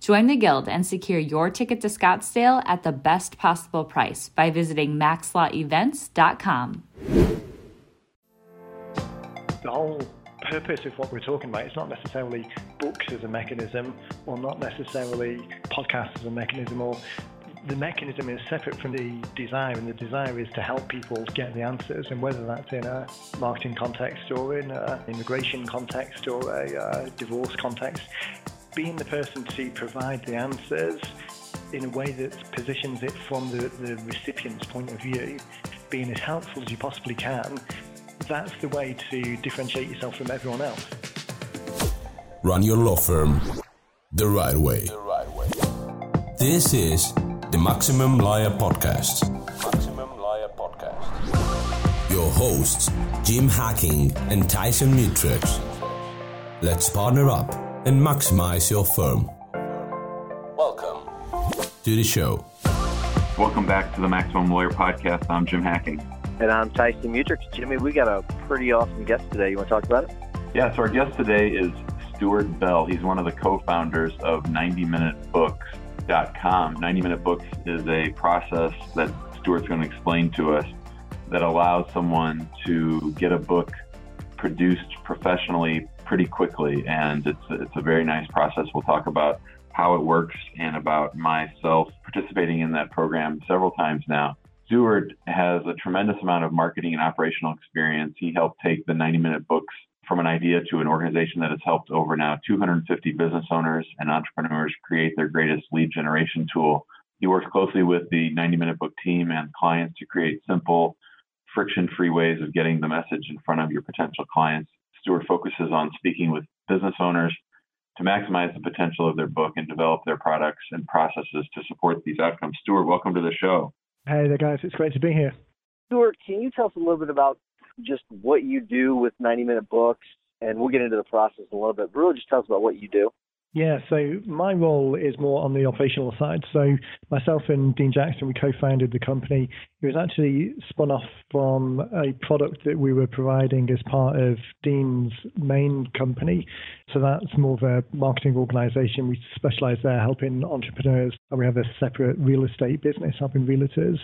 Join the Guild and secure your ticket to Scottsdale at the best possible price by visiting maxlawevents.com the whole purpose of what we're talking about is not necessarily books as a mechanism or not necessarily podcasts as a mechanism or the mechanism is separate from the desire and the desire is to help people get the answers and whether that's in a marketing context or in an immigration context or a uh, divorce context being the person to provide the answers in a way that positions it from the, the recipient's point of view being as helpful as you possibly can that's the way to differentiate yourself from everyone else. Run your law firm the right way. The right way. This is the Maximum Liar Podcast. Maximum Lawyer Podcast. Your hosts, Jim Hacking and Tyson Mutrux. Let's partner up and maximize your firm. Welcome to the show. Welcome back to the Maximum Lawyer Podcast. I'm Jim Hacking. And I'm Tyson Mutrux. Jimmy, we got a pretty awesome guest today. You want to talk about it? Yeah, so our guest today is Stuart Bell. He's one of the co founders of 90minutebooks.com. 90 Minute Books is a process that Stuart's going to explain to us that allows someone to get a book produced professionally pretty quickly. And it's, it's a very nice process. We'll talk about how it works and about myself participating in that program several times now. Stuart has a tremendous amount of marketing and operational experience. He helped take the 90 minute books from an idea to an organization that has helped over now 250 business owners and entrepreneurs create their greatest lead generation tool. He works closely with the 90 minute book team and clients to create simple, friction free ways of getting the message in front of your potential clients. Stuart focuses on speaking with business owners to maximize the potential of their book and develop their products and processes to support these outcomes. Stuart, welcome to the show. Hey there, guys. It's great to be here. Stuart, can you tell us a little bit about just what you do with 90 Minute Books? And we'll get into the process a little bit. But really, just tell us about what you do. Yeah, so my role is more on the operational side. So myself and Dean Jackson, we co-founded the company. It was actually spun off from a product that we were providing as part of Dean's main company. So that's more of a marketing organization. We specialize there helping entrepreneurs, and we have a separate real estate business helping realtors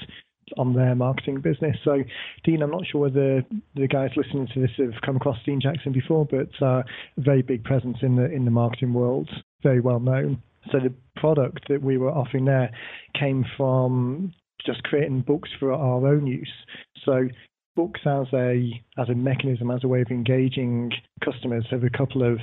on their marketing business. So, Dean, I'm not sure whether the guys listening to this have come across Dean Jackson before, but uh, a very big presence in the in the marketing world, very well known. So the product that we were offering there came from just creating books for our own use. So books as a as a mechanism, as a way of engaging customers have a couple of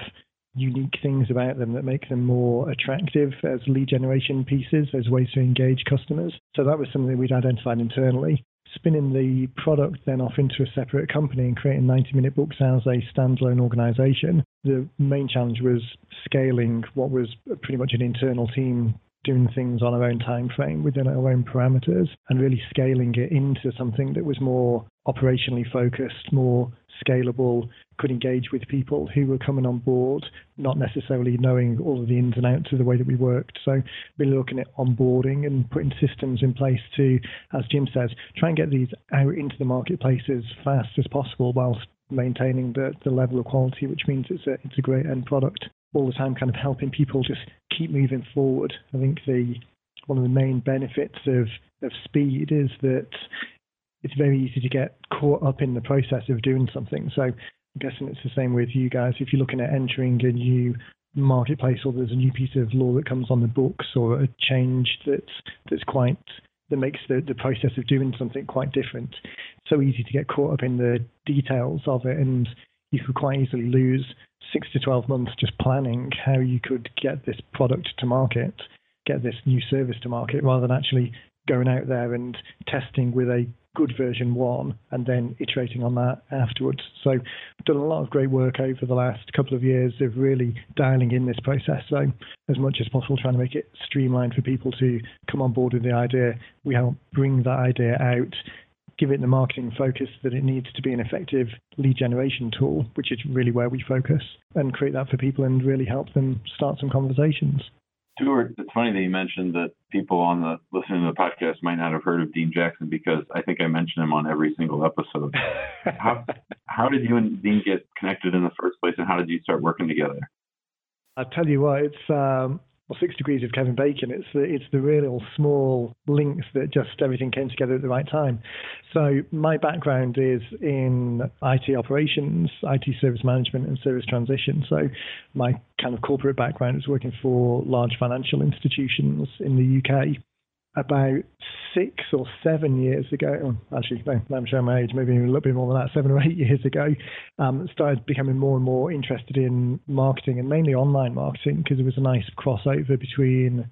unique things about them that make them more attractive as lead generation pieces, as ways to engage customers. So that was something we'd identified internally. Spinning the product then off into a separate company and creating 90 Minute Books as a standalone organization, the main challenge was scaling what was pretty much an internal team doing things on our own time frame within our own parameters and really scaling it into something that was more operationally focused, more scalable, could engage with people who were coming on board, not necessarily knowing all of the ins and outs of the way that we worked. So really looking at onboarding and putting systems in place to, as Jim says, try and get these out into the marketplace as fast as possible whilst maintaining the, the level of quality, which means it's a it's a great end product. All the time kind of helping people just keep moving forward. I think the one of the main benefits of, of speed is that it's very easy to get caught up in the process of doing something. So I'm guessing it's the same with you guys. If you're looking at entering a new marketplace or there's a new piece of law that comes on the books or a change that's that's quite that makes the, the process of doing something quite different. so easy to get caught up in the details of it, and you could quite easily lose six to 12 months just planning how you could get this product to market, get this new service to market, rather than actually going out there and testing with a good version one and then iterating on that afterwards. So I've done a lot of great work over the last couple of years of really dialing in this process. So as much as possible, trying to make it streamlined for people to come on board with the idea. We help bring that idea out, give it the marketing focus that it needs to be an effective lead generation tool, which is really where we focus, and create that for people and really help them start some conversations. Stuart, it's funny that you mentioned that people on the listening to the podcast might not have heard of Dean Jackson because I think I mention him on every single episode. how, how did you and Dean get connected in the first place, and how did you start working together? I'll tell you what, it's um, or Six Degrees of Kevin Bacon. It's the it's the real small links that just everything came together at the right time. So my background is in IT operations, IT service management, and service transition. So my kind of corporate background is working for large financial institutions in the UK about six or seven years ago, actually, no, I'm showing my age, maybe a little bit more than that, seven or eight years ago, um, started becoming more and more interested in marketing and mainly online marketing because there was a nice crossover between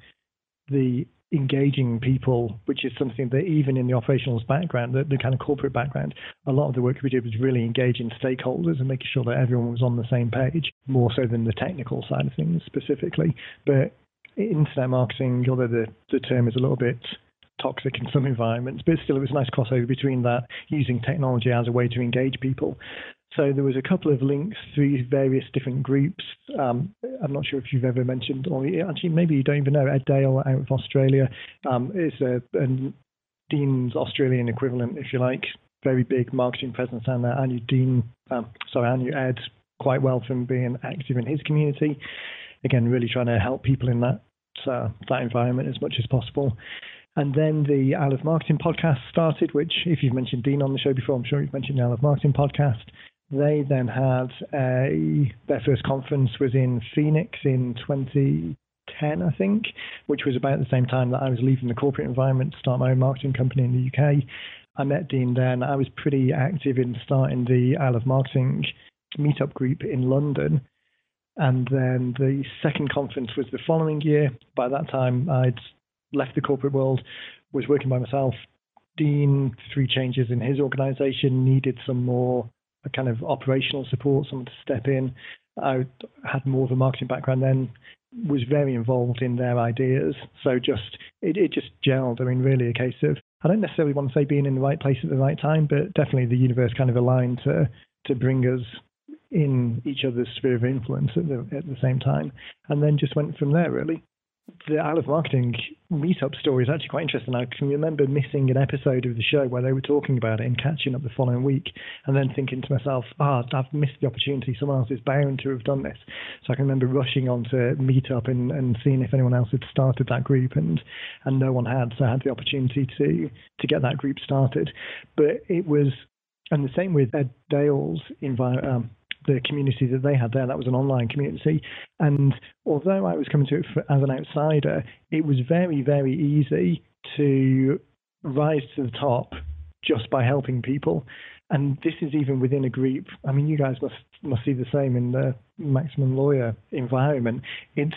the engaging people, which is something that even in the operationals background, the, the kind of corporate background, a lot of the work we did was really engaging stakeholders and making sure that everyone was on the same page, more so than the technical side of things specifically. But internet marketing, although the, the term is a little bit toxic in some environments, but still it was a nice crossover between that, using technology as a way to engage people. So there was a couple of links through various different groups. Um, I'm not sure if you've ever mentioned, or actually maybe you don't even know, Ed Dale out of Australia um, is a, a Dean's Australian equivalent, if you like. Very big marketing presence down there. I knew Dean, um, sorry, I knew Ed quite well from being active in his community. Again, really trying to help people in that uh, that environment as much as possible. And then the I Love Marketing podcast started, which, if you've mentioned Dean on the show before, I'm sure you've mentioned the I Love Marketing podcast. They then had a, their first conference was in Phoenix in 2010, I think, which was about the same time that I was leaving the corporate environment to start my own marketing company in the UK. I met Dean then. I was pretty active in starting the I Love Marketing meetup group in London and then the second conference was the following year. By that time, I'd left the corporate world, was working by myself. Dean, through changes in his organization, needed some more kind of operational support, someone to step in. I had more of a marketing background then, was very involved in their ideas. So just it, it just gelled. I mean, really a case of I don't necessarily want to say being in the right place at the right time, but definitely the universe kind of aligned to to bring us in each other's sphere of influence at the, at the same time, and then just went from there, really. The I Love Marketing meetup story is actually quite interesting. I can remember missing an episode of the show where they were talking about it and catching up the following week, and then thinking to myself, ah, oh, I've missed the opportunity. Someone else is bound to have done this. So I can remember rushing on to Meetup and, and seeing if anyone else had started that group, and and no one had. So I had the opportunity to to get that group started. But it was and the same with Ed Dale's envi- um, the community that they had there. That was an online community. And although I was coming to it for, as an outsider, it was very, very easy to rise to the top just by helping people. And this is even within a group. I mean, you guys must must see the same in the maximum lawyer environment. It's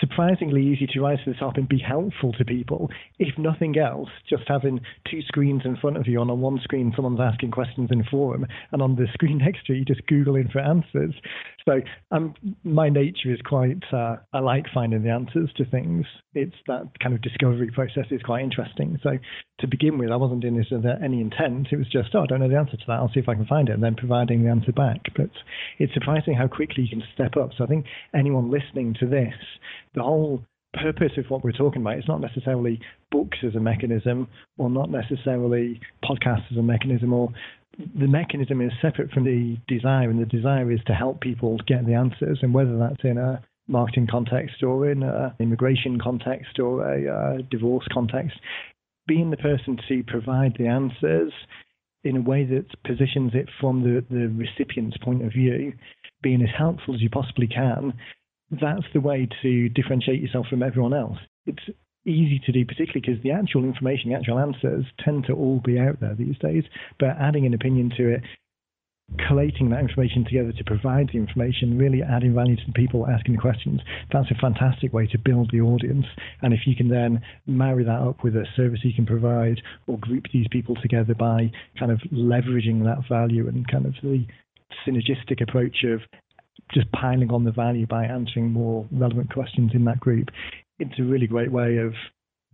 surprisingly easy to rise to the top and be helpful to people. If nothing else, just having two screens in front of you, and on one screen someone's asking questions in forum, and on the screen next to you, you just googling for answers. So um, my nature is quite. Uh, I like finding the answers to things. It's that kind of discovery process is quite interesting. So to begin with, I wasn't doing this with any intent. It was just, oh, I don't know the answer to that. I'll see if I can find it, and then providing the answer back. But it's surprising how quickly you can step up. So I think anyone listening to this, the whole purpose of what we're talking about is not necessarily books as a mechanism, or not necessarily podcasts as a mechanism, or the mechanism is separate from the desire, and the desire is to help people get the answers, and whether that's in a marketing context or in an immigration context or a uh, divorce context, being the person to provide the answers in a way that positions it from the, the recipient's point of view, being as helpful as you possibly can, that's the way to differentiate yourself from everyone else. It's easy to do, particularly because the actual information, the actual answers tend to all be out there these days. But adding an opinion to it, collating that information together to provide the information, really adding value to the people asking the questions, that's a fantastic way to build the audience. And if you can then marry that up with a service you can provide or group these people together by kind of leveraging that value and kind of the synergistic approach of just piling on the value by answering more relevant questions in that group, it's a really great way of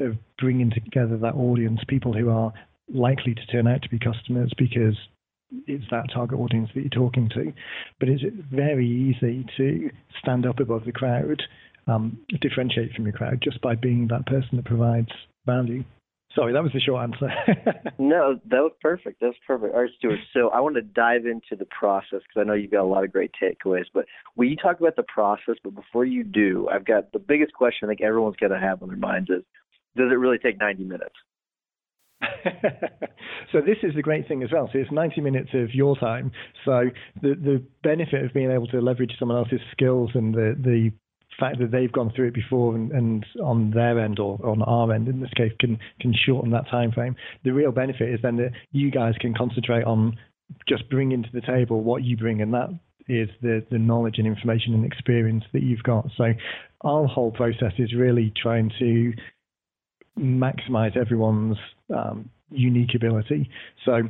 of bringing together that audience, people who are likely to turn out to be customers because it's that target audience that you're talking to. But it's very easy to stand up above the crowd, um, differentiate from your crowd just by being that person that provides value. Sorry, that was the short answer. no, that was perfect. That was perfect. All right, Stuart. So I want to dive into the process because I know you've got a lot of great takeaways. But when you talk about the process, but before you do, I've got the biggest question I think everyone's going to have on their minds is, does it really take 90 minutes? so this is the great thing as well. So it's 90 minutes of your time. So the the benefit of being able to leverage someone else's skills and the the fact that they've gone through it before and, and on their end or on our end in this case can can shorten that time frame. The real benefit is then that you guys can concentrate on just bringing to the table what you bring, and that is the the knowledge and information and experience that you've got. So our whole process is really trying to maximize everyone's um, unique ability. So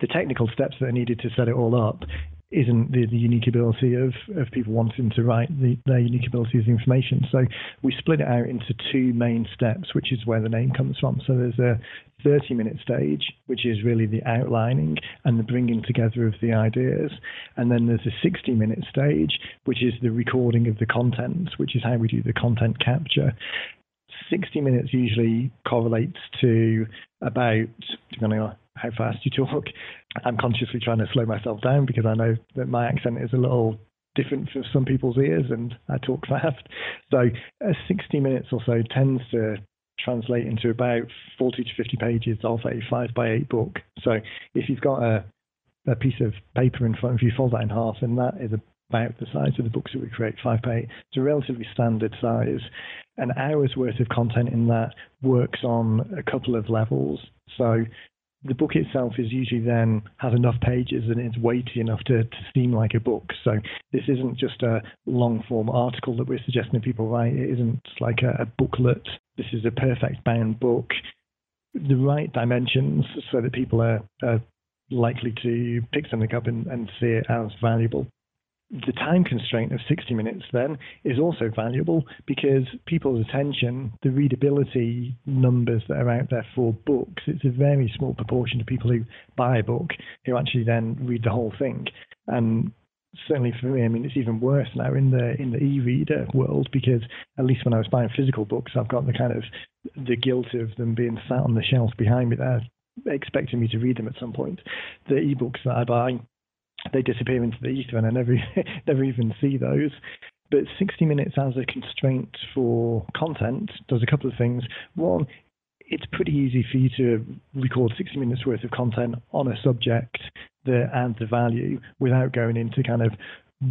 the technical steps that are needed to set it all up isn't the, the unique ability of, of people wanting to write the, their unique ability information. So we split it out into two main steps, which is where the name comes from. So there's a 30 minute stage, which is really the outlining and the bringing together of the ideas. And then there's a 60 minute stage, which is the recording of the content, which is how we do the content capture. 60 minutes usually correlates to about, depending on how fast you talk, I'm consciously trying to slow myself down because I know that my accent is a little different for some people's ears and I talk fast. So uh, 60 minutes or so tends to translate into about 40 to 50 pages of a 5 by 8 book. So if you've got a, a piece of paper in front of you, fold that in half, and that is about the size of the books that we create, 5 by 8. It's a relatively standard size. An hour's worth of content in that works on a couple of levels. So the book itself is usually then has enough pages and it's weighty enough to, to seem like a book. So this isn't just a long form article that we're suggesting people write. It isn't like a, a booklet. This is a perfect bound book. The right dimensions so that people are, are likely to pick something up and, and see it as valuable the time constraint of 60 minutes then is also valuable because people's attention, the readability numbers that are out there for books, it's a very small proportion of people who buy a book who actually then read the whole thing. And certainly for me, I mean, it's even worse now in the in the e-reader world because at least when I was buying physical books, I've got the kind of the guilt of them being sat on the shelf behind me there, expecting me to read them at some point. The e-books that I buy they disappear into the ether, and I never never even see those. But 60 minutes as a constraint for content does a couple of things. One, it's pretty easy for you to record 60 minutes worth of content on a subject that adds value without going into kind of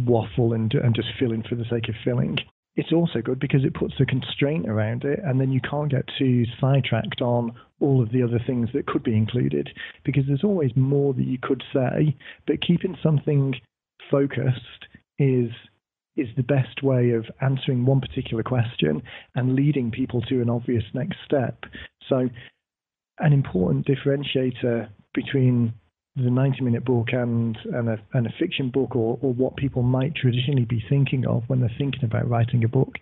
waffle and, and just filling for the sake of filling it's also good because it puts a constraint around it, and then you can't get too sidetracked on all of the other things that could be included because there's always more that you could say, but keeping something focused is is the best way of answering one particular question and leading people to an obvious next step. So, an important differentiator between the 90 minute book and, and, a, and a fiction book or, or what people might traditionally be thinking of when they're thinking about writing a book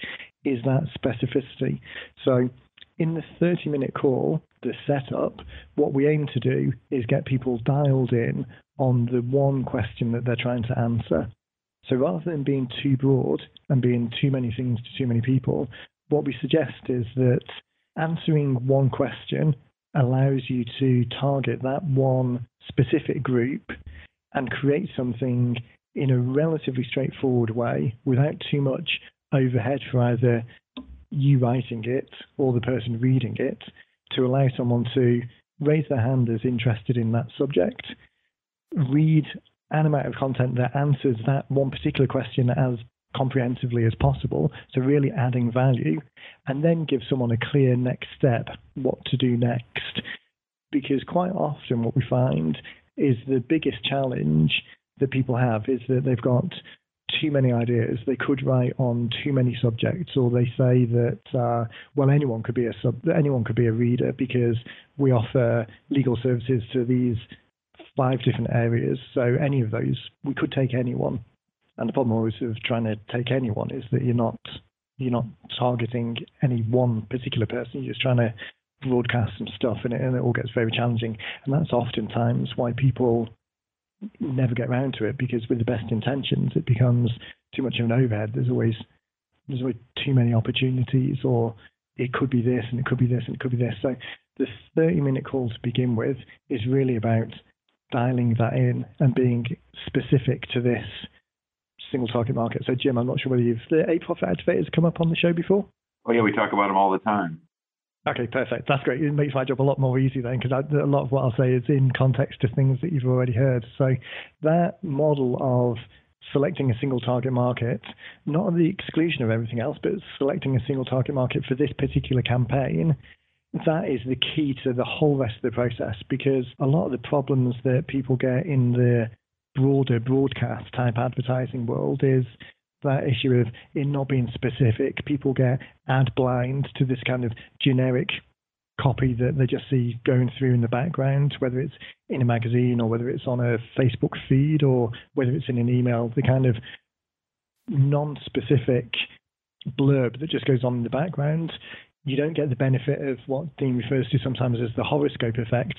is that specificity. So, in the 30 minute call, the setup, what we aim to do is get people dialed in on the one question that they're trying to answer. So rather than being too broad and being too many things to too many people, what we suggest is that answering one question allows you to target that one specific group and create something in a relatively straightforward way without too much overhead for either you writing it or the person reading it to allow someone to raise their hand as interested in that subject, read an amount of content that answers that one particular question as comprehensively as possible. So, really adding value, and then give someone a clear next step what to do next. Because quite often, what we find is the biggest challenge that people have is that they've got too many ideas. They could write on too many subjects, or they say that uh, well, anyone could be a sub, anyone could be a reader because we offer legal services to these five different areas. So any of those, we could take anyone. And the problem always of trying to take anyone is that you're not you're not targeting any one particular person. You're just trying to broadcast some stuff, and it, and it all gets very challenging. And that's oftentimes why people never get around to it because with the best intentions, it becomes too much of an overhead. There's always there's always too many opportunities, or it could be this, and it could be this, and it could be this. So the 30 minute call to begin with is really about dialing that in and being specific to this single target market. So, Jim, I'm not sure whether you've the 8 profit activators come up on the show before. Oh yeah, we talk about them all the time. Okay, perfect. That's great. It makes my job a lot more easy then, because a lot of what I'll say is in context to things that you've already heard. So that model of selecting a single target market, not at the exclusion of everything else, but selecting a single target market for this particular campaign, that is the key to the whole rest of the process because a lot of the problems that people get in the broader broadcast type advertising world is that issue of it not being specific. People get ad blind to this kind of generic copy that they just see going through in the background, whether it's in a magazine or whether it's on a Facebook feed or whether it's in an email, the kind of non specific blurb that just goes on in the background you don't get the benefit of what Dean refers to sometimes as the horoscope effect.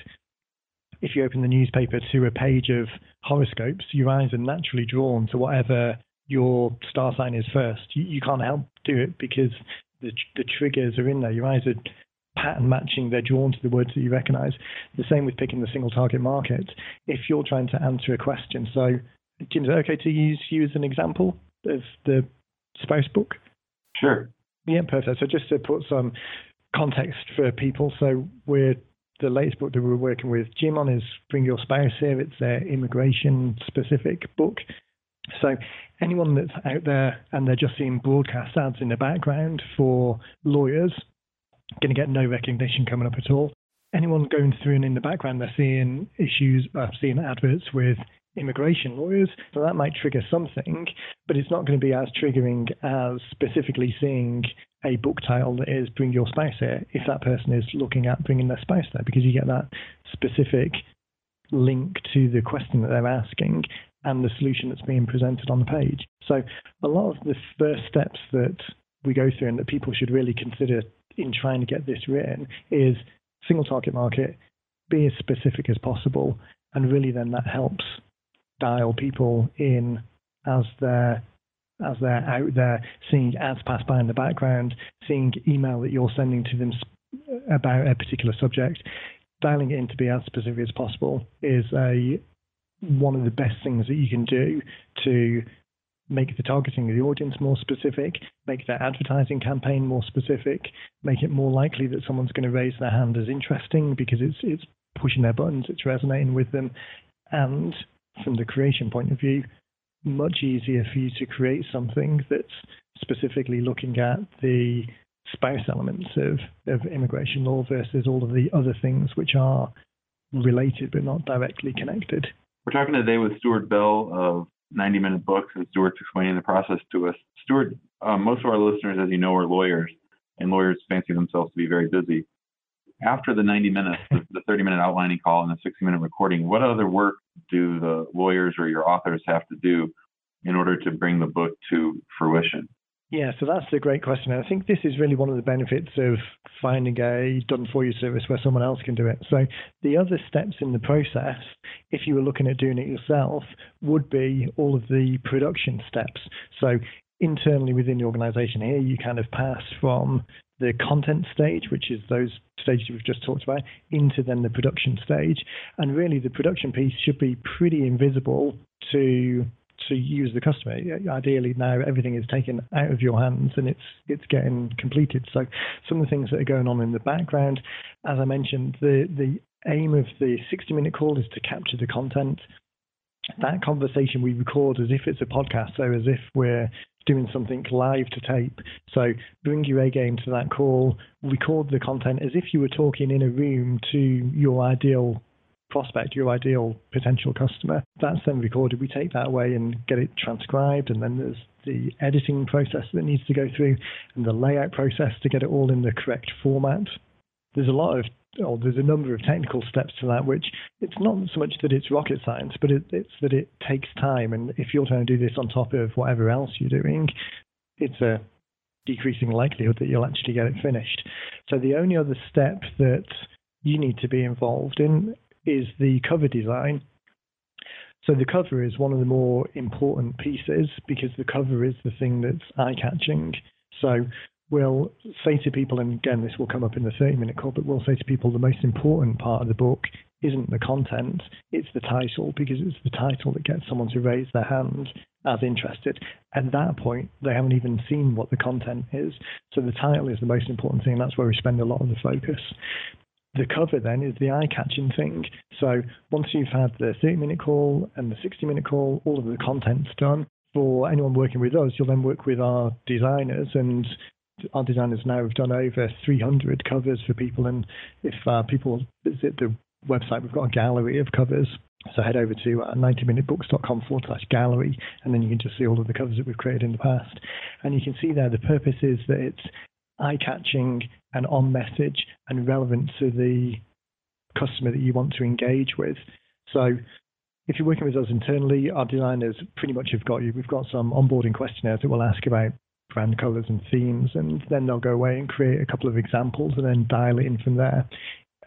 If you open the newspaper to a page of horoscopes, your eyes are naturally drawn to whatever your star sign is first. You, you can't help do it because the, the triggers are in there. Your eyes are pattern matching, they're drawn to the words that you recognize. The same with picking the single target market. If you're trying to answer a question, so Jim, is it okay to use you as an example of the spouse book? Sure. Yeah, perfect. So just to put some context for people, so we're the latest book that we're working with Jim on is Bring Your Spouse Here. It's their immigration specific book. So anyone that's out there and they're just seeing broadcast ads in the background for lawyers, going to get no recognition coming up at all. Anyone going through and in the background, they're seeing issues, uh, seeing adverts with immigration lawyers. So that might trigger something, but it's not going to be as triggering as specifically seeing a book title that is Bring Your Spouse Here if that person is looking at bringing their spouse there, because you get that specific link to the question that they're asking and the solution that's being presented on the page. So a lot of the first steps that we go through and that people should really consider in trying to get this written is single target market, be as specific as possible, and really then that helps dial people in as they're as they're out there seeing ads pass by in the background, seeing email that you're sending to them about a particular subject, dialing it in to be as specific as possible is a one of the best things that you can do to make the targeting of the audience more specific, make their advertising campaign more specific, make it more likely that someone's going to raise their hand as interesting because it's it's pushing their buttons, it's resonating with them, and from the creation point of view, much easier for you to create something that's specifically looking at the spouse elements of, of immigration law versus all of the other things which are related but not directly connected. We're talking today with Stuart Bell of 90 Minute Books, and Stuart's explaining the process to us. Stuart, um, most of our listeners, as you know, are lawyers, and lawyers fancy themselves to be very busy after the 90 minutes, the 30 minute outlining call and the 60 minute recording, what other work do the lawyers or your authors have to do in order to bring the book to fruition? Yeah, so that's a great question. I think this is really one of the benefits of finding a done for you service where someone else can do it. So, the other steps in the process, if you were looking at doing it yourself, would be all of the production steps. So, internally within the organization here, you kind of pass from the content stage, which is those stages we've just talked about, into then the production stage. And really, the production piece should be pretty invisible to to use the customer. Ideally, now everything is taken out of your hands and it's it's getting completed. So some of the things that are going on in the background, as I mentioned, the the aim of the 60 minute call is to capture the content. That conversation we record as if it's a podcast, so as if we're doing something live to tape. So bring your A game to that call, record the content as if you were talking in a room to your ideal prospect, your ideal potential customer. That's then recorded. We take that away and get it transcribed, and then there's the editing process that needs to go through and the layout process to get it all in the correct format. There's a lot of or there's a number of technical steps to that, which it's not so much that it's rocket science, but it, it's that it takes time. And if you're trying to do this on top of whatever else you're doing, it's a decreasing likelihood that you'll actually get it finished. So the only other step that you need to be involved in is the cover design. So the cover is one of the more important pieces because the cover is the thing that's eye catching. So we'll say to people, and again, this will come up in the 30 minute call, but we'll say to people the most important part of the book isn't the content, it's the title, because it's the title that gets someone to raise their hand as interested. At that point, they haven't even seen what the content is. So the title is the most important thing, and that's where we spend a lot of the focus. The cover then is the eye catching thing. So once you've had the 30 minute call and the 60 minute call, all of the content's done. For anyone working with us, you'll then work with our designers and our designers now have done over 300 covers for people. And if uh, people visit the website, we've got a gallery of covers. So head over to uh, 90minutebooks.com forward slash gallery, and then you can just see all of the covers that we've created in the past. And you can see there the purpose is that it's eye catching and on message and relevant to the customer that you want to engage with. So if you're working with us internally, our designers pretty much have got you. We've got some onboarding questionnaires that will ask about brand colors and themes, and then they'll go away and create a couple of examples and then dial it in from there.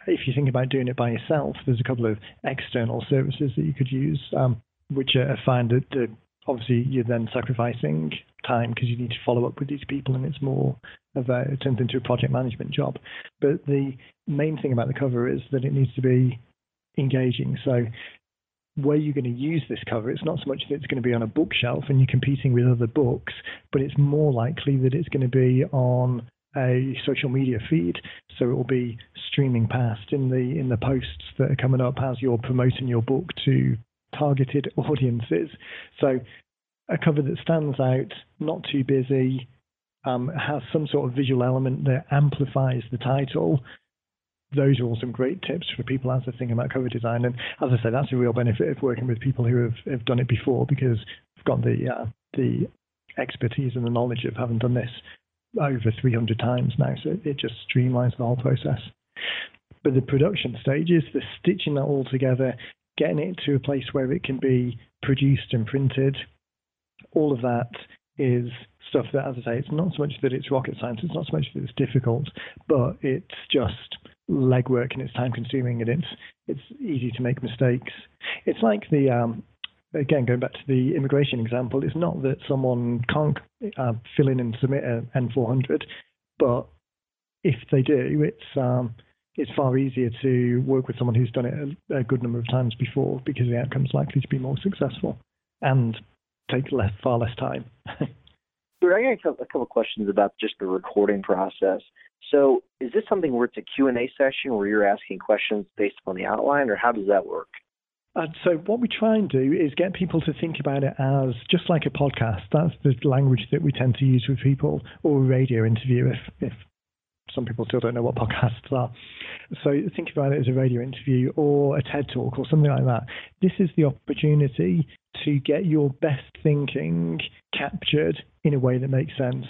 If you think about doing it by yourself, there's a couple of external services that you could use, um, which are fine. That obviously you're then sacrificing time because you need to follow up with these people, and it's more of a it turns into a project management job. But the main thing about the cover is that it needs to be engaging. So where you're going to use this cover, it's not so much that it's going to be on a bookshelf and you're competing with other books, but it's more likely that it's going to be on a social media feed. So it will be streaming past in the in the posts that are coming up as you're promoting your book to targeted audiences. So a cover that stands out, not too busy, um, has some sort of visual element that amplifies the title, those are all some great tips for people as they're thinking about cover design. And as I say, that's a real benefit of working with people who have, have done it before because we've got the uh, the expertise and the knowledge of having done this over 300 times now. So it just streamlines the whole process. But the production stages, the stitching that all together, getting it to a place where it can be produced and printed. All of that is stuff that, as I say, it's not so much that it's rocket science, it's not so much that it's difficult, but it's just legwork and it's time consuming and it's it's easy to make mistakes. It's like the um, again going back to the immigration example. It's not that someone can't uh, fill in and submit an N400, but if they do, it's um, it's far easier to work with someone who's done it a, a good number of times before because the outcome's likely to be more successful and take less far less time. I got a couple of questions about just the recording process. So, is this something where it's a Q&A session where you're asking questions based upon the outline, or how does that work? Uh, so what we try and do is get people to think about it as just like a podcast. That's the language that we tend to use with people, or a radio interview if, if some people still don't know what podcasts are. So think about it as a radio interview or a TED talk or something like that. This is the opportunity to get your best thinking captured in a way that makes sense.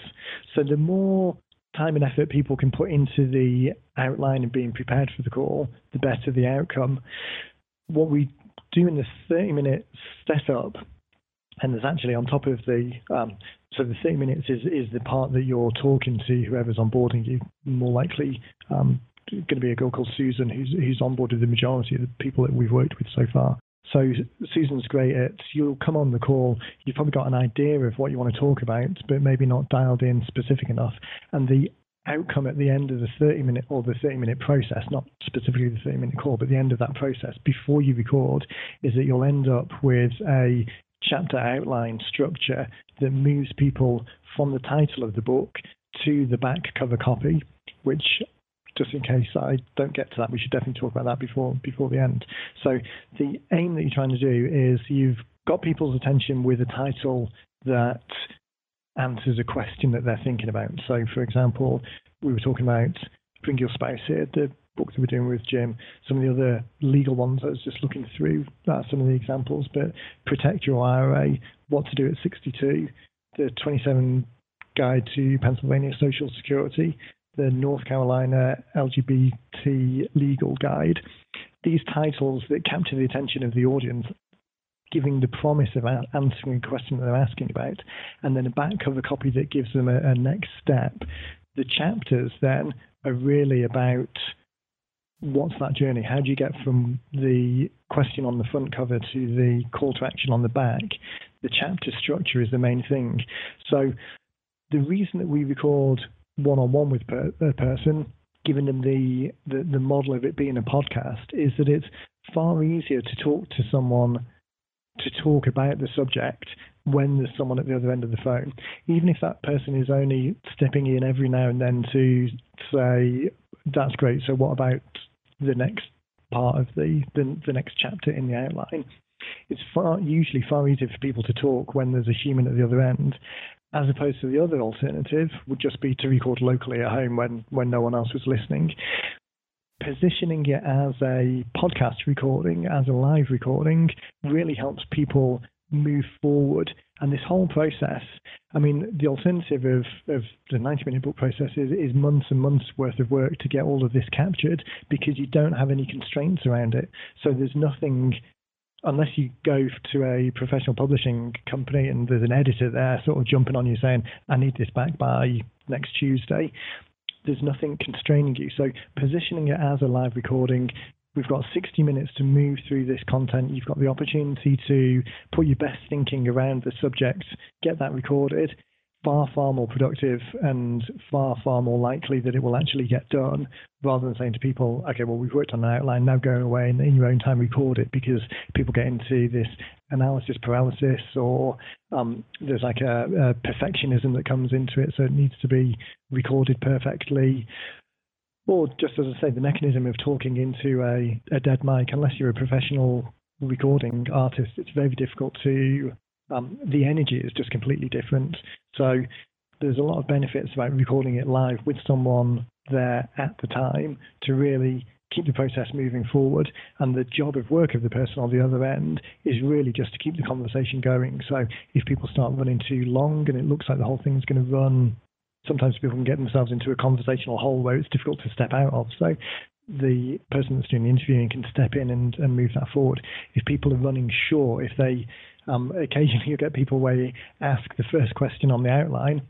So the more time and effort people can put into the outline and being prepared for the call, the better the outcome. What we do in the 30 minute setup, and there's actually on top of the, um, so the 30 minutes is, is the part that you're talking to whoever's onboarding you, more likely um, going to be a girl called Susan who's, who's onboarded the majority of the people that we've worked with so far. So Susan's great at you'll come on the call, you've probably got an idea of what you want to talk about, but maybe not dialed in specific enough. And the outcome at the end of the 30 minute or the 30 minute process, not specifically the 30 minute call, but the end of that process before you record, is that you'll end up with a chapter outline structure that moves people from the title of the book to the back cover copy, which just in case I don't get to that, we should definitely talk about that before before the end. So the aim that you're trying to do is you've got people's attention with a title that answers a question that they're thinking about. So, for example, we were talking about Bring Your Spouse here, the book that we're doing with Jim. Some of the other legal ones, I was just looking through uh, some of the examples, but Protect Your IRA, What to Do at 62, the 27 Guide to Pennsylvania Social Security, the North Carolina LGBT Legal Guide. These titles that capture the attention of the audience giving the promise of answering a question that they're asking about, and then a back cover copy that gives them a, a next step. The chapters then are really about what's that journey? How do you get from the question on the front cover to the call to action on the back? The chapter structure is the main thing. So the reason that we record one on one with a person, giving them the, the, the model of it being a podcast, is that it's far easier to talk to someone to talk about the subject when there's someone at the other end of the phone. Even if that person is only stepping in every now and then to say, that's great, so what about the next part of the, the, the next chapter in the outline? It's far, usually far easier for people to talk when there's a human at the other end, as opposed to the other alternative would just be to record locally at home when, when no one else was listening positioning it as a podcast recording, as a live recording, really helps people move forward. And this whole process, I mean, the alternative of, of the 90 minute book process is, is months and months worth of work to get all of this captured because you don't have any constraints around it. So there's nothing unless you go to a professional publishing company and there's an editor there sort of jumping on you saying, I need this back by next Tuesday, there's nothing constraining you. So positioning it as a live recording, we've got 60 minutes to move through this content. You've got the opportunity to put your best thinking around the subject, get that recorded, far, far more productive and far, far more likely that it will actually get done rather than saying to people, okay, well, we've worked on an outline, now go away and in your own time record it because people get into this analysis paralysis or um, there's like a, a perfectionism that comes into it, so it needs to be recorded perfectly. Or just as I say, the mechanism of talking into a, a dead mic, unless you're a professional recording artist, it's very difficult to um, the energy is just completely different. So there's a lot of benefits about recording it live with someone there at the time to really keep the process moving forward. And the job of work of the person on the other end is really just to keep the conversation going. So if people start running too long and it looks like the whole thing's going to run, sometimes people can get themselves into a conversational hole where it's difficult to step out of. So the person that's doing the interviewing can step in and, and move that forward. If people are running short, if they um, occasionally you get people where you ask the first question on the outline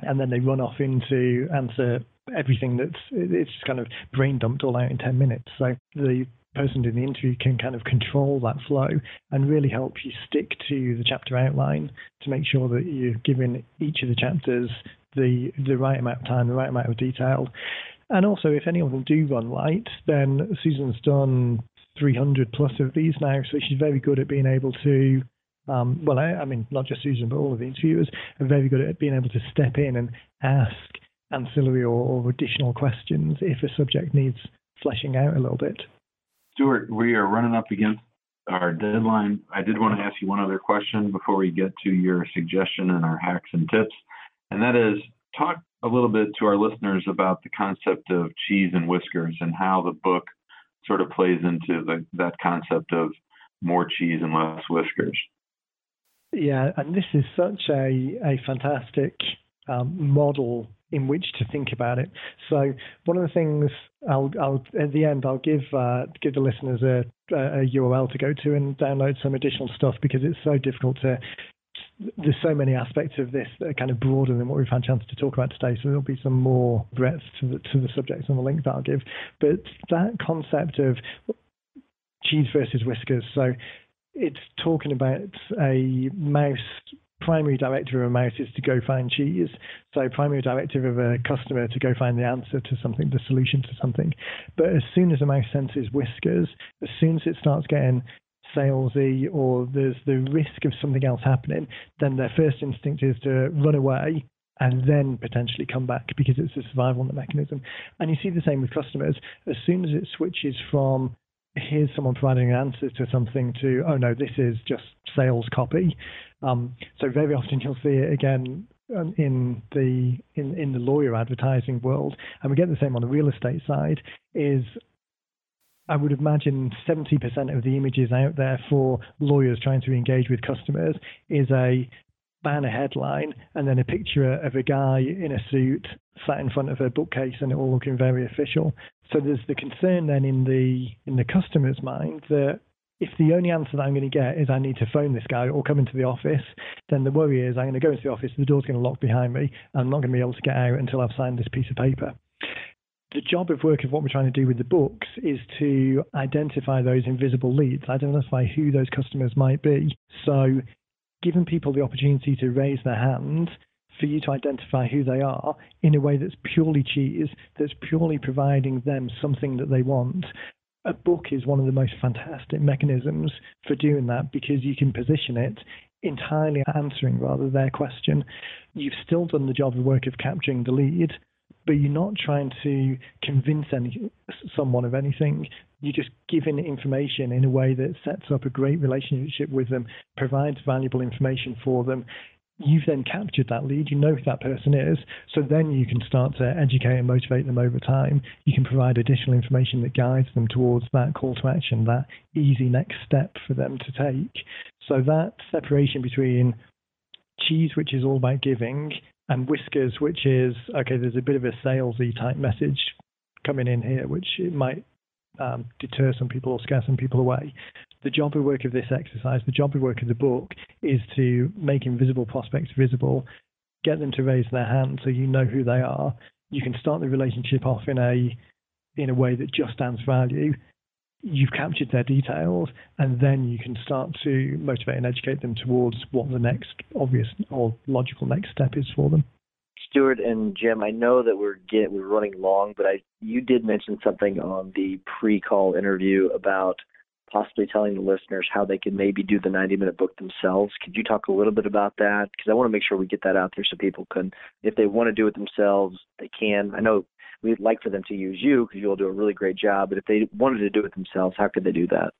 and then they run off into answer everything that's it's just kind of brain dumped all out in 10 minutes. So the person doing the interview can kind of control that flow and really help you stick to the chapter outline to make sure that you're giving each of the chapters the the right amount of time, the right amount of detail. And also, if any of them do run light, then Susan's done 300 plus of these now, so she's very good at being able to um, well, I, I, mean, not just Susan, but all of the interviewers are very good at being able to step in and ask ancillary or, or additional questions if a subject needs fleshing out a little bit. Stuart, we are running up against our deadline. I did want to ask you one other question before we get to your suggestion and our hacks and tips, and that is talk a little bit to our listeners about the concept of cheese and whiskers and how the book sort of plays into the, that concept of more cheese and less whiskers. Yeah, and this is such a, a fantastic um, model in which to think about it. So one of the things I'll, I'll at the end I'll give uh, give the listeners a, a, URL to go to and download some additional stuff because it's so difficult to. There's so many aspects of this that are kind of broader than what we've had a chance to talk about today. So there'll be some more breadth to the to the subjects on the link that I'll give. But that concept of cheese versus whiskers. So it's talking about a mouse primary directive of a mouse is to go find cheese. So primary directive of a customer to go find the answer to something, the solution to something. But as soon as a mouse senses whiskers, as soon as it starts getting salesy or there's the risk of something else happening, then their first instinct is to run away and then potentially come back because it's a survival mechanism. And you see the same with customers. As soon as it switches from here's someone providing an answer to something to, oh no, this is just sales copy. Um, so very often you'll see it again um, in the in, in the lawyer advertising world, and we get the same on the real estate side, is I would imagine 70% of the images out there for lawyers trying to engage with customers is a banner headline and then a picture of a guy in a suit sat in front of a bookcase and it all looking very official. So there's the concern then in the in the customer's mind that if the only answer that I'm going to get is I need to phone this guy or come into the office, then the worry is I'm going to go into the office, the door's going to lock behind me, and I'm not going to be able to get out until I've signed this piece of paper. The job of work of what we're trying to do with the books is to identify those invisible leads, identify who those customers might be. So, giving people the opportunity to raise their hand for you to identify who they are in a way that's purely cheese, that's purely providing them something that they want, a book is one of the most fantastic mechanisms for doing that because you can position it entirely answering rather their question. You've still done the job of work of capturing the lead, but you're not trying to convince any someone of anything. You're just giving information in a way that sets up a great relationship with them, provides valuable information for them, you've then captured that lead, you know who that person is, so then you can start to educate and motivate them over time. You can provide additional information that guides them towards that call to action, that easy next step for them to take. So that separation between cheese, which is all about giving, and whiskers, which is okay, there's a bit of a salesy type message coming in here, which it might um, deter some people or scare some people away the job of work of this exercise, the job of work of the book is to make invisible prospects visible, get them to raise their hand so you know who they are. You can start the relationship off in a in a way that just adds value. You've captured their details, and then you can start to motivate and educate them towards what the next obvious or logical next step is for them. Stuart and Jim, I know that we're get, we're running long, but I you did mention something on the pre-call interview about possibly telling the listeners how they can maybe do the 90 minute book themselves. Could you talk a little bit about that? Because I want to make sure we get that out there so people can, if they want to do it themselves, they can. I know we'd like for them to use you because you'll do a really great job, but if they wanted to do it themselves, how could they do that?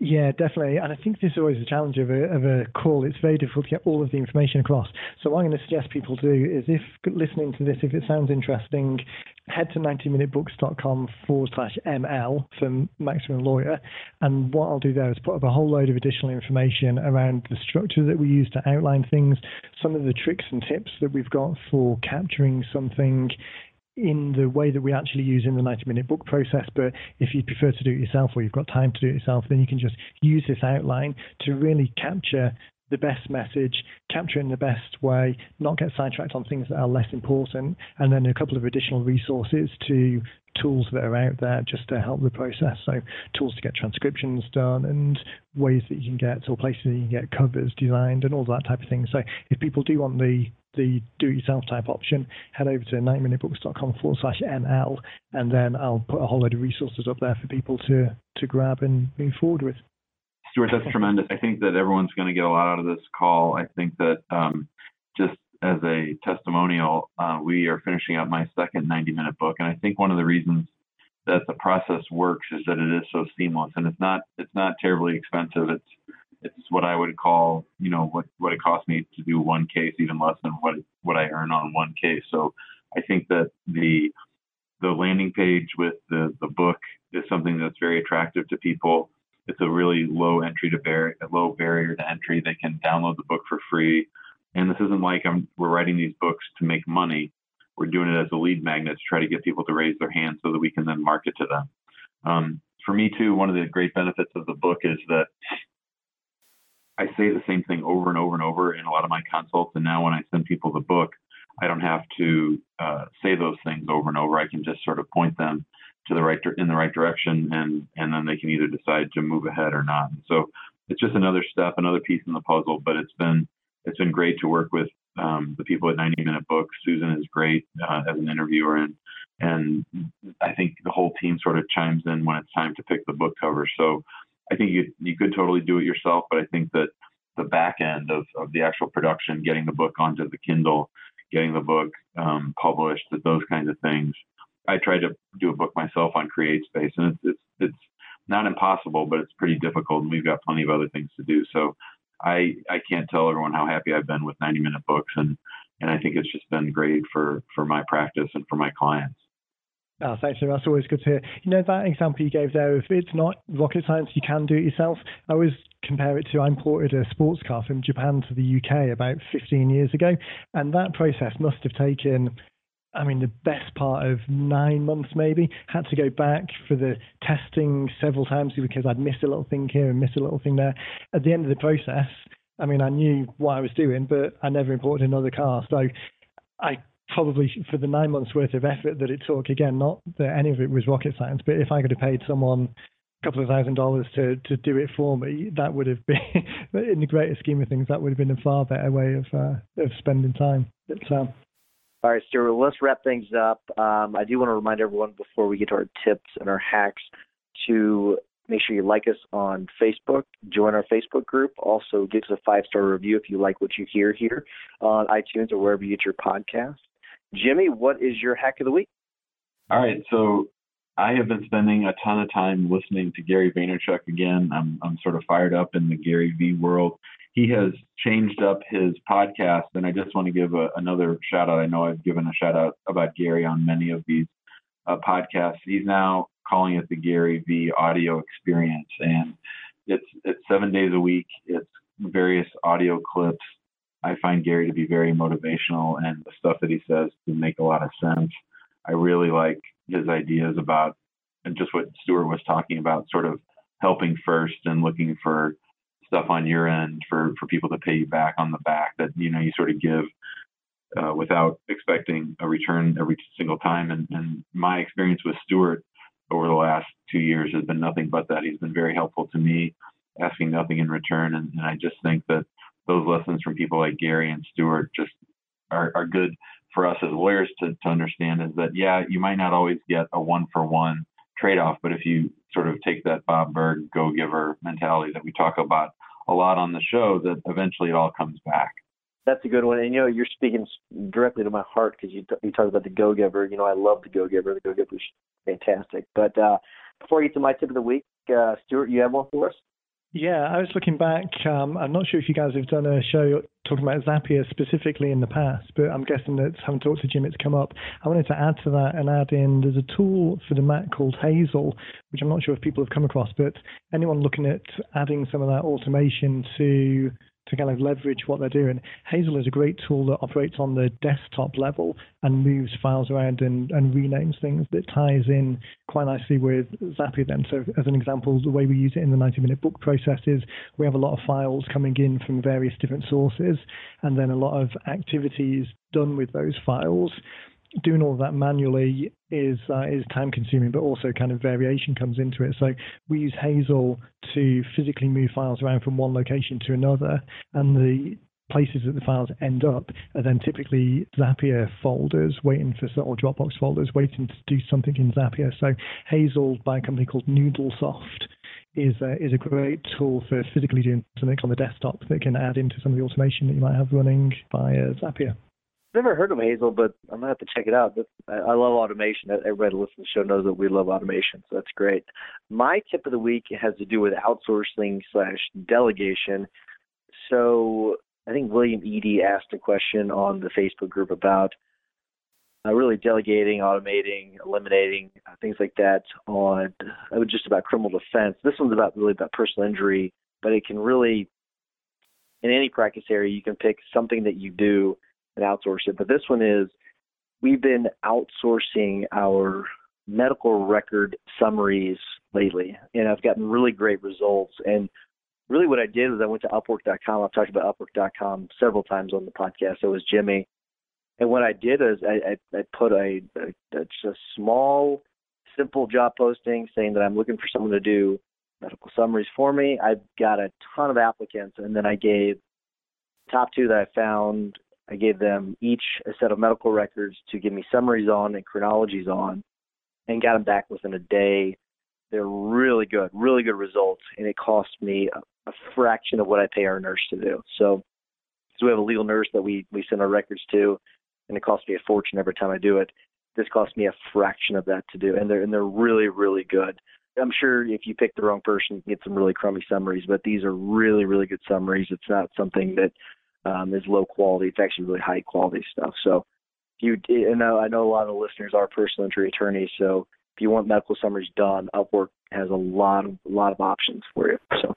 Yeah, definitely. And I think this is always a challenge of a, of a call. It's very difficult to get all of the information across. So what I'm going to suggest people do is if listening to this, if it sounds interesting, head to 90minutebooks.com forward slash ML for Maximum Lawyer. And what I'll do there is put up a whole load of additional information around the structure that we use to outline things, some of the tricks and tips that we've got for capturing something in the way that we actually use in the 90 minute book process. But if you prefer to do it yourself or you've got time to do it yourself, then you can just use this outline to really capture the best message, capture in the best way, not get sidetracked on things that are less important, and then a couple of additional resources to tools that are out there just to help the process. So tools to get transcriptions done and ways that you can get or places that you can get covers designed and all that type of thing. So if people do want the the do-it-yourself type option, head over to 90minutebooks.com forward slash ML, and then I'll put a whole load of resources up there for people to to grab and move forward with. Stuart, that's tremendous. I think that everyone's going to get a lot out of this call. I think that um, just as a testimonial, uh, we are finishing up my second 90 minute book. And I think one of the reasons that the process works is that it is so seamless and it's not it's not terribly expensive. It's it's what I would call, you know, what, what it cost me to do one case, even less than what what I earn on one case. So I think that the the landing page with the, the book is something that's very attractive to people. It's a really low entry to bar- low barrier to entry. They can download the book for free. And this isn't like I'm, we're writing these books to make money. We're doing it as a lead magnet to try to get people to raise their hands so that we can then market to them. Um, for me too, one of the great benefits of the book is that I say the same thing over and over and over in a lot of my consults. And now when I send people the book, I don't have to uh, say those things over and over. I can just sort of point them to the right in the right direction, and and then they can either decide to move ahead or not. And So it's just another step, another piece in the puzzle. But it's been it's been great to work with um, the people at 90 Minute Books. Susan is great uh, as an interviewer, and and I think the whole team sort of chimes in when it's time to pick the book cover. So I think you you could totally do it yourself, but I think that the back end of, of the actual production, getting the book onto the Kindle, getting the book um, published, that those kinds of things. I tried to do a book myself on CreateSpace, and it's it's it's not impossible, but it's pretty difficult, and we've got plenty of other things to do. So I I can't tell everyone how happy I've been with 90 minute books, and and I think it's just been great for for my practice and for my clients. Oh, thanks, That's always good to hear. You know, that example you gave there, if it's not rocket science, you can do it yourself. I always compare it to I imported a sports car from Japan to the UK about 15 years ago, and that process must have taken I mean, the best part of nine months maybe. Had to go back for the testing several times because I'd missed a little thing here and missed a little thing there. At the end of the process, I mean, I knew what I was doing, but I never imported another car. So I probably, for the nine months worth of effort that it took, again, not that any of it was rocket science, but if I could have paid someone a couple of thousand dollars to, to do it for me, that would have been, in the greater scheme of things, that would have been a far better way of uh, of spending time. But, um, all right, Stuart, let's wrap things up. Um, I do want to remind everyone before we get to our tips and our hacks to make sure you like us on Facebook, join our Facebook group. Also, give us a five star review if you like what you hear here on iTunes or wherever you get your podcast. Jimmy, what is your hack of the week? All right, so I have been spending a ton of time listening to Gary Vaynerchuk again. I'm I'm sort of fired up in the Gary V world he has changed up his podcast, and I just want to give a, another shout out. I know I've given a shout out about Gary on many of these uh, podcasts. He's now calling it the Gary V Audio Experience, and it's it's seven days a week. It's various audio clips. I find Gary to be very motivational, and the stuff that he says to make a lot of sense. I really like his ideas about and just what Stuart was talking about, sort of helping first and looking for stuff on your end for for people to pay you back on the back that you know you sort of give uh, without expecting a return every single time. And, and my experience with Stuart over the last two years has been nothing but that. He's been very helpful to me, asking nothing in return. And, and I just think that those lessons from people like Gary and Stuart just are, are good for us as lawyers to, to understand is that, yeah, you might not always get a one for one trade off, but if you sort of take that Bob Burg go giver mentality that we talk about a lot on the show, that eventually it all comes back. That's a good one, and you know you're speaking directly to my heart because you t- you talk about the Go Giver. You know I love the Go Giver. The Go Giver is fantastic. But uh, before I get to my tip of the week, uh, Stuart, you have one for us? Yeah, I was looking back. Um, I'm not sure if you guys have done a show talking about Zapier specifically in the past, but I'm guessing that having talked to Jim, it's come up. I wanted to add to that and add in there's a tool for the Mac called Hazel, which I'm not sure if people have come across, but anyone looking at adding some of that automation to to kind of leverage what they're doing. Hazel is a great tool that operates on the desktop level and moves files around and, and renames things that ties in quite nicely with Zapier then. So as an example, the way we use it in the 90 minute book process is we have a lot of files coming in from various different sources and then a lot of activities done with those files doing all of that manually is uh, is time consuming, but also kind of variation comes into it. So we use Hazel to physically move files around from one location to another, and the places that the files end up are then typically Zapier folders waiting for or Dropbox folders waiting to do something in Zapier. So Hazel by a company called Noodlesoft is a, is a great tool for physically doing something on the desktop that can add into some of the automation that you might have running via Zapier never heard of Hazel, but I'm gonna have to check it out. I, love automation. Everybody listens to the show knows that we love automation, so that's great. My tip of the week has to do with outsourcing slash delegation. So I think William Eady asked a question on the Facebook group about uh, really delegating, automating, eliminating uh, things like that. On it was just about criminal defense. This one's about really about personal injury, but it can really in any practice area you can pick something that you do and outsource it. But this one is we've been outsourcing our medical record summaries lately, and I've gotten really great results. And really, what I did was I went to Upwork.com. I've talked about Upwork.com several times on the podcast. So was Jimmy. And what I did is I, I, I put a, a, a, a small, simple job posting saying that I'm looking for someone to do medical summaries for me. I got a ton of applicants, and then I gave top two that I found I gave them each a set of medical records to give me summaries on and chronologies on, and got them back within a day. They're really good, really good results, and it cost me a, a fraction of what I pay our nurse to do. So, so we have a legal nurse that we we send our records to, and it costs me a fortune every time I do it. This costs me a fraction of that to do, and they're and they're really really good. I'm sure if you pick the wrong person, you get some really crummy summaries, but these are really really good summaries. It's not something that um, is low quality. It's actually really high quality stuff. So if you and I know a lot of the listeners are personal injury attorneys, so if you want medical summaries done, Upwork has a lot of a lot of options for you. So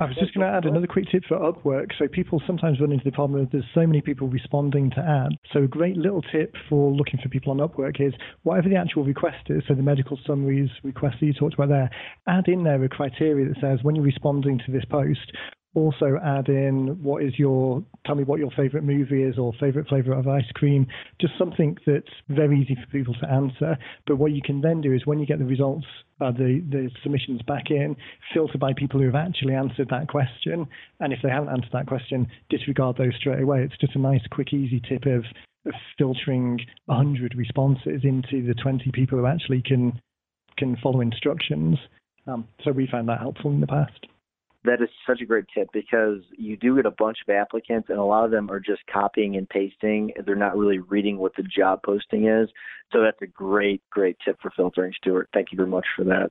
I was just going to add another quick tip for Upwork. So people sometimes run into the problem of there's so many people responding to ads. So a great little tip for looking for people on Upwork is whatever the actual request is, so the medical summaries request that you talked about there, add in there a criteria that says when you're responding to this post, also add in what is your tell me what your favorite movie is or favorite flavor of ice cream. Just something that's very easy for people to answer. But what you can then do is when you get the results uh, the the submissions back in filter by people who have actually answered that question. And if they haven't answered that question disregard those straight away. It's just a nice quick easy tip of, of filtering 100 responses into the 20 people who actually can can follow instructions. Um, so we found that helpful in the past that is such a great tip because you do get a bunch of applicants and a lot of them are just copying and pasting. They're not really reading what the job posting is. So that's a great, great tip for filtering, Stuart. Thank you very much for that.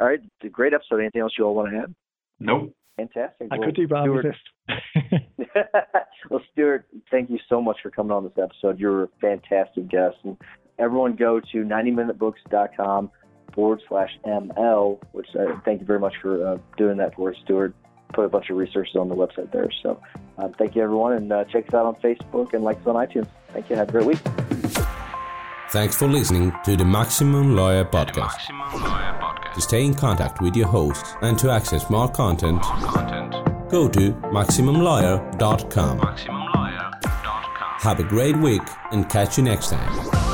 All right, a great episode. Anything else you all want to add? Nope. Fantastic. I well, could do, but Stuart, well, Stuart, thank you so much for coming on this episode. You're a fantastic guest. And everyone go to 90minutebooks.com forward slash ML, which uh, thank you very much for uh, doing that for us, Stuart. Put a bunch of resources on the website there. So um, thank you, everyone, and uh, check us out on Facebook and like us on iTunes. Thank you. Have a great week. Thanks for listening to the Maximum Lawyer Podcast. Maximum Lawyer Podcast. To stay in contact with your hosts and to access more content, more content. go to MaximumLawyer.com. MaximumLawyer.com. Have a great week and catch you next time.